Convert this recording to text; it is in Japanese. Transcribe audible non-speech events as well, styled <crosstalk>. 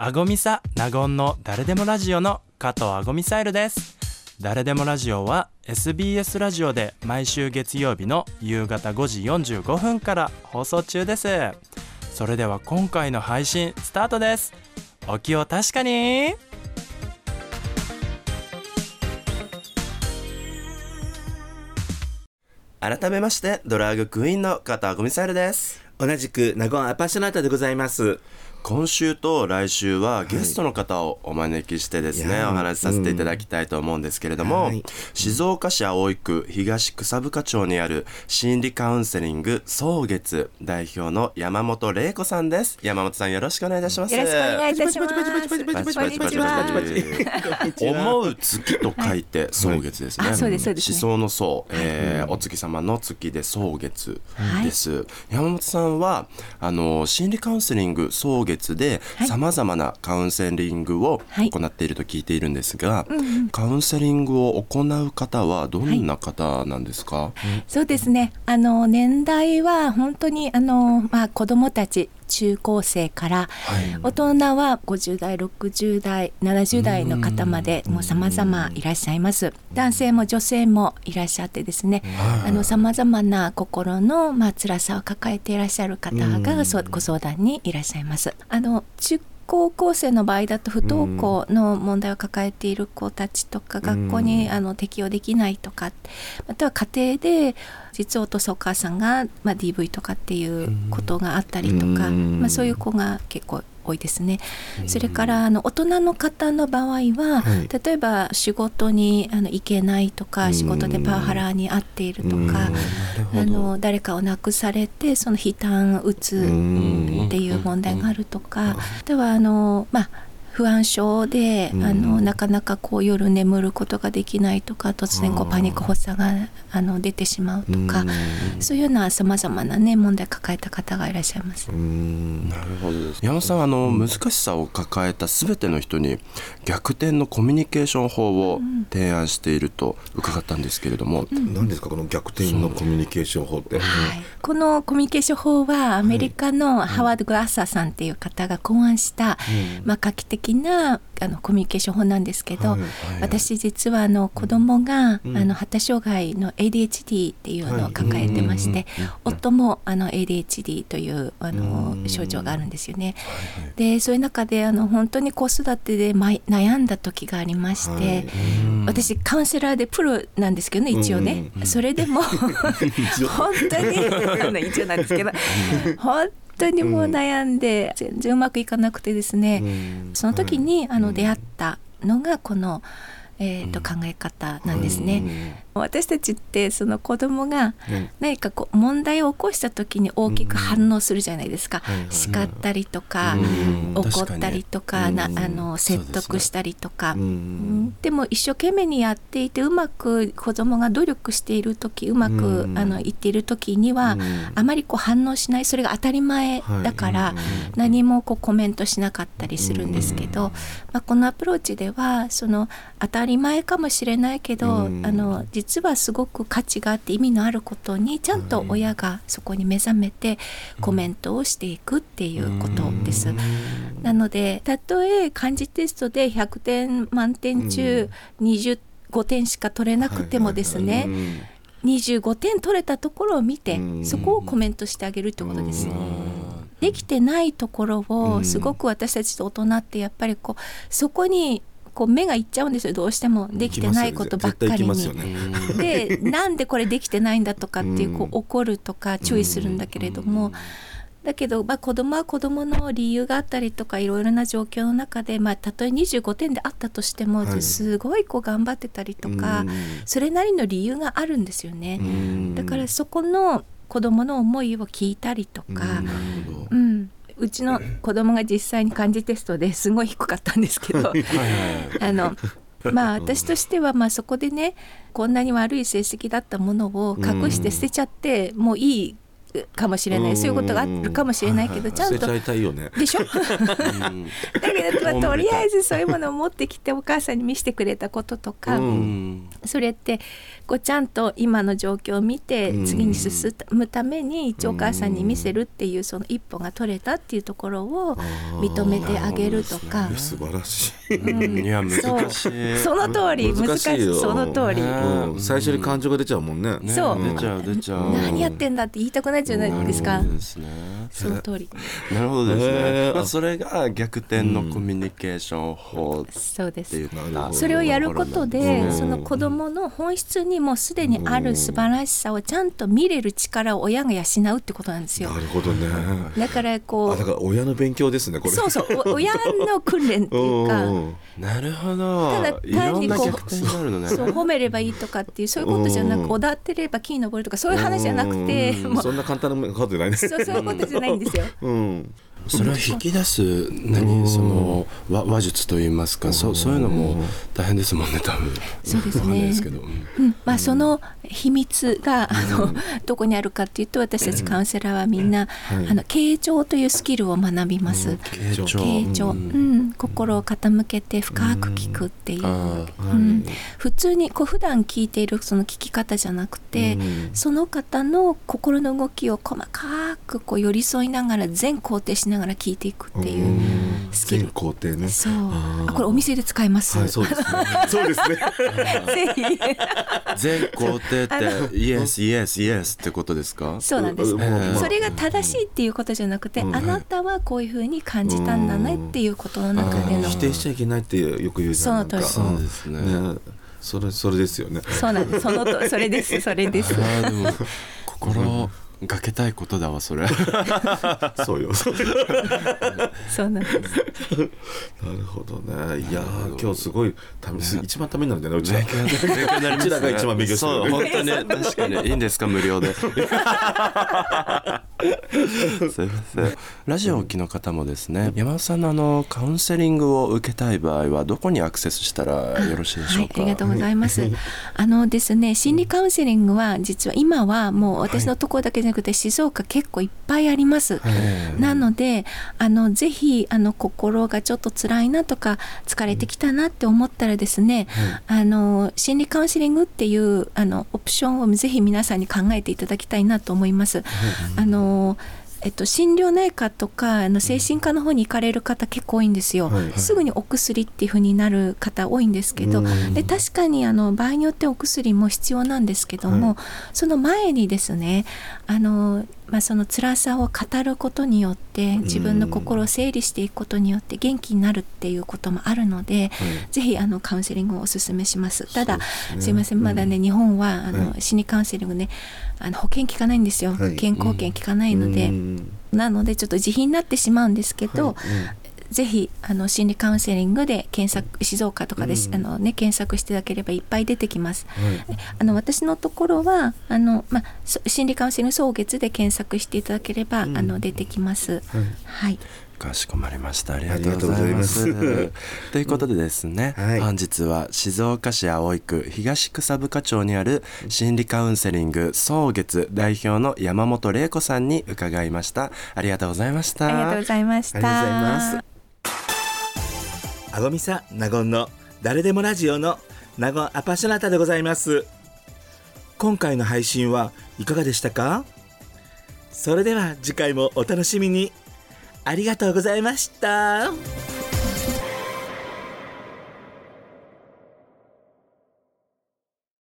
アゴミサナゴンの誰でもラジオの加藤アゴミサイルです。誰でもラジオは SBS ラジオで毎週月曜日の夕方5時45分から放送中です。それでは今回の配信スタートです。お気を確かに。改めましてドラッグクイーンの加藤アゴミサイルです。同じくナゴンアパッショナータでございます今週と来週はゲストの方をお招きしてですね、はいお話しさせていただきたいと思うんですけれども、はい静岡市葵区東草深町にある心理カウンセリング草月代表の山本玲子さんです山本さんよろしくお願いいたしますよろしくお願いいたします。思う月と書いて草月ですね。あそうですそうですね思想の層、えーお月様の月で草月です。山本さんはあの心理カウンセリング草月ではいさまざまなカウンセリングをはい行っていると聞いているんですが、カウンセリングを行う方はどんな方なんですか？そうですね。あの年代は本当にあのまあ子供たち中高生から、大人は50代、60代、70代の方までもう様々いらっしゃいます。男性も女性もいらっしゃってですね、あの様々な心のまあ辛さを抱えていらっしゃる方がご相談にいらっしゃいます。あの中高校生の場合だと不登校の問題を抱えている子たちとか、学校にあの適応できないとかまたは家庭で実はお父さんお母さんが、まあ、DV とかっていうことがあったりとか、うん。まあ、そういう子が結構多いですね。それからあの大人の方の場合は、はい。例えば仕事にあの行けないとか、うん。仕事でパワハラに遭っているとか、あの誰かを亡くされてその悲嘆うつん。っていう問題があるとか、あとはあのまあ不安症で、うん。あのなかなかこう夜眠ることができないとか突然こうパニック発作があの出てしまうとか、そういうようなさまざまなね問題を抱えた方がいらっしゃいます。うん。なるほどです。山本さんはあの難しさを抱えたすべての人に逆転のコミュニケーション法を提案していると伺ったんですけれども、何ですかこの逆転のコミュニケーション法って、はい、このコミュニケーション法はアメリカのハワード・グラッサーさんっていう方が考案した、まあ、画期的なあのコミュニケーション法なんですけど、はい私実はあの子供が、あの発達障害の ADHD っていうのを抱えてまして、夫もあの ADHD というあの症状があるんですよね。でそういう中であの本当に子育てで悩んだ時がありまして、はい。私カウンセラーでプロなんですけどね一応ね、それでも <laughs> 本当に <laughs> 一応なんですけど本当にもう悩んで全然うまくいかなくてですね、その時にあの出会ったのがこの、えー、と考え方なんですね。私たちってその子供が何かこう問題を起こした時に大きく反応するじゃないですか、叱ったりとか、うん。怒ったりとかなあの説得したりとか、うん。でも一生懸命にやっていてうまく子供が努力している時うまく、うん。あの言っている時には、うん。あまりこう反応しない。それが当たり前だから、何もこうコメントしなかったりするんですけど、まあ、このアプローチではその当たり前かもしれないけど、うん。あの実はすごく価値があって意味のあることにちゃんと親がそこに目覚めてコメントをしていくっていうことです。なのでたとえ漢字テストで100点満点中25点しか取れなくてもですね、25点取れたところを見てうん。そこをコメントしてあげるってことです。できてないところをすごく私たちと大人ってやっぱりこうそこにこう目がいっちゃうんですよどうしても。できてないことばっかりに。ねで <laughs> なんでこれできてないんだとかっていうこう怒るとか注意するんだけれども。だけど、まあ、子供は子供の理由があったりとかいろいろな状況の中で、まあ、たとえ25点であったとしても、はい。すごいこう頑張ってたりとか、うん。それなりの理由があるんですよね。ん。だからそこの子供の思いを聞いたりとか、うん。うん、うちの子供が実際に漢字テストですごい低かったんですけど。<laughs> あのまあ私としてはまあそこでねこんなに悪い成績だったものを隠して捨てちゃってもういいかもしれない。そういうことがあるかもしれないけどちゃんと。捨てちゃいたいよね。でしょ？<laughs> だけまあ、とりあえずそういうものを持ってきてお母さんに見せてくれたこととか、それってこうちゃんと今の状況を見てうん。次に進むために一応お母さんに見せるっていうその一歩が取れたっていうところを認めてあげるとか。素晴らしい、うん。いや難しい。その通り難しいその通り、ねうん、最初に感情が出ちゃうもんね。ねそう。出ちゃう出ちゃう。何やってんだって言いたくなっちゃうじゃないですかその通り。なるほどですへねー。まあそれが逆転のコミュニケーション法ってそうです。それをやることで、うん。その子どもの本質にもすでにある素晴らしさをちゃんと見れる力を親が養うってことなんですよ。な。るほどね。だからこあだうから親の勉強ですねこれ。そうそうお親の訓練っていうか。んなるほど。ただ単にこうそう褒めればいいとかっていうそういうことじゃなうん。く踊ってれば木に登るとかそういう話じゃなくてうん。もうそんな簡単なことじゃないね。そうそういうことじゃないんですよ。うんそれを引き出す何その話話術といいますかそうそういうのも大変ですもんね多分。そうですね。うんうん。まあ、その秘密が、あのどこにあるかっていうと私たちカウンセラーはみんな、はい。あの傾聴というスキルを学びます。傾聴。傾聴、ううん。ん。心を傾けて深く聞くっていう、あうん。普通にこう普段聞いているその聞き方じゃなくて、うん。その方の心の動きを細かくこう寄り添いながら全肯定しながら聞いていくっていうスキ全ル。工程ね。そう。あこれお店で使います。はいそうですね。<laughs> そうですね。ぜひ。全肯定ってイエスイエスイエスってことですか？そうなんです、うん。まあそれが正しいっていうことじゃなくて、うん。あなたはこういうふうに感じたんだねっていうことの中での、否定しちゃいけないってよく言うじゃん。その通り。なんか。そうですね。ね。それそれですよね。そうなんです。そのとそれです。それです。あーでも心がけたいことだわそれ。<laughs> そうよ。<laughs> そうなんです。なるほどね。いやー今日すごいため一番ためになるんだよねうちら。勉強になりますね。うちらが一番勉強してるそう本当に確かに。いいんですか無料で <laughs> <laughs> すいません。ラジオをお聞きの方もですね山本さんのあのカウンセリングを受けたい場合はどこにアクセスしたらよろしいでしょうか、はい、ありがとうございます。あのですね、心理カウンセリングは実は今はもう私のところだけじゃなくて静岡結構いっぱいあります。ええなのであのぜひあの心がちょっと辛いなとか疲れてきたなって思ったらですね、あの心理カウンセリングっていうあのオプションをぜひ皆さんに考えていただきたいなと思います。あののえっと、心療内科とかあの精神科の方に行かれる方結構多いんですよ、はい。すぐにお薬っていう風になる方多いんですけど、うん。で確かにあの場合によってお薬も必要なんですけども、はい。その前にですねあの、まあ、その辛さを語ることによって自分の心を整理していくことによって元気になるっていうこともあるので、ぜひあのカウンセリングをお勧めします。ただすね。すいませんまだね、日本はあの、はい。心理カウンセリングねあの保険効かないんですよ、はい。健康保険効かないので、うんなのでちょっと自費になってしまうんですけど、はいぜひあの心理カウンセリングで検索静岡とかで、うん。あのね、検索していただければいっぱい出てきます。はい。あの私のところはあの、ま心理カウンセリング総月で検索していただければ、うん。あの出てきます。はい。はい、かしこまりました。ありがとうございます。ありがとうございます。ということでですね、はい。本日は静岡市葵区東草深町にある心理カウンセリング総月代表の山本玲子さんに伺いました。ありがとうございました。ありがとうございました。ありがとうございます。あごみさなごんの誰でもラジオのなごんアパショナタでございます。今回の配信はいかがでしたか？それでは次回もお楽しみにありがとうございました。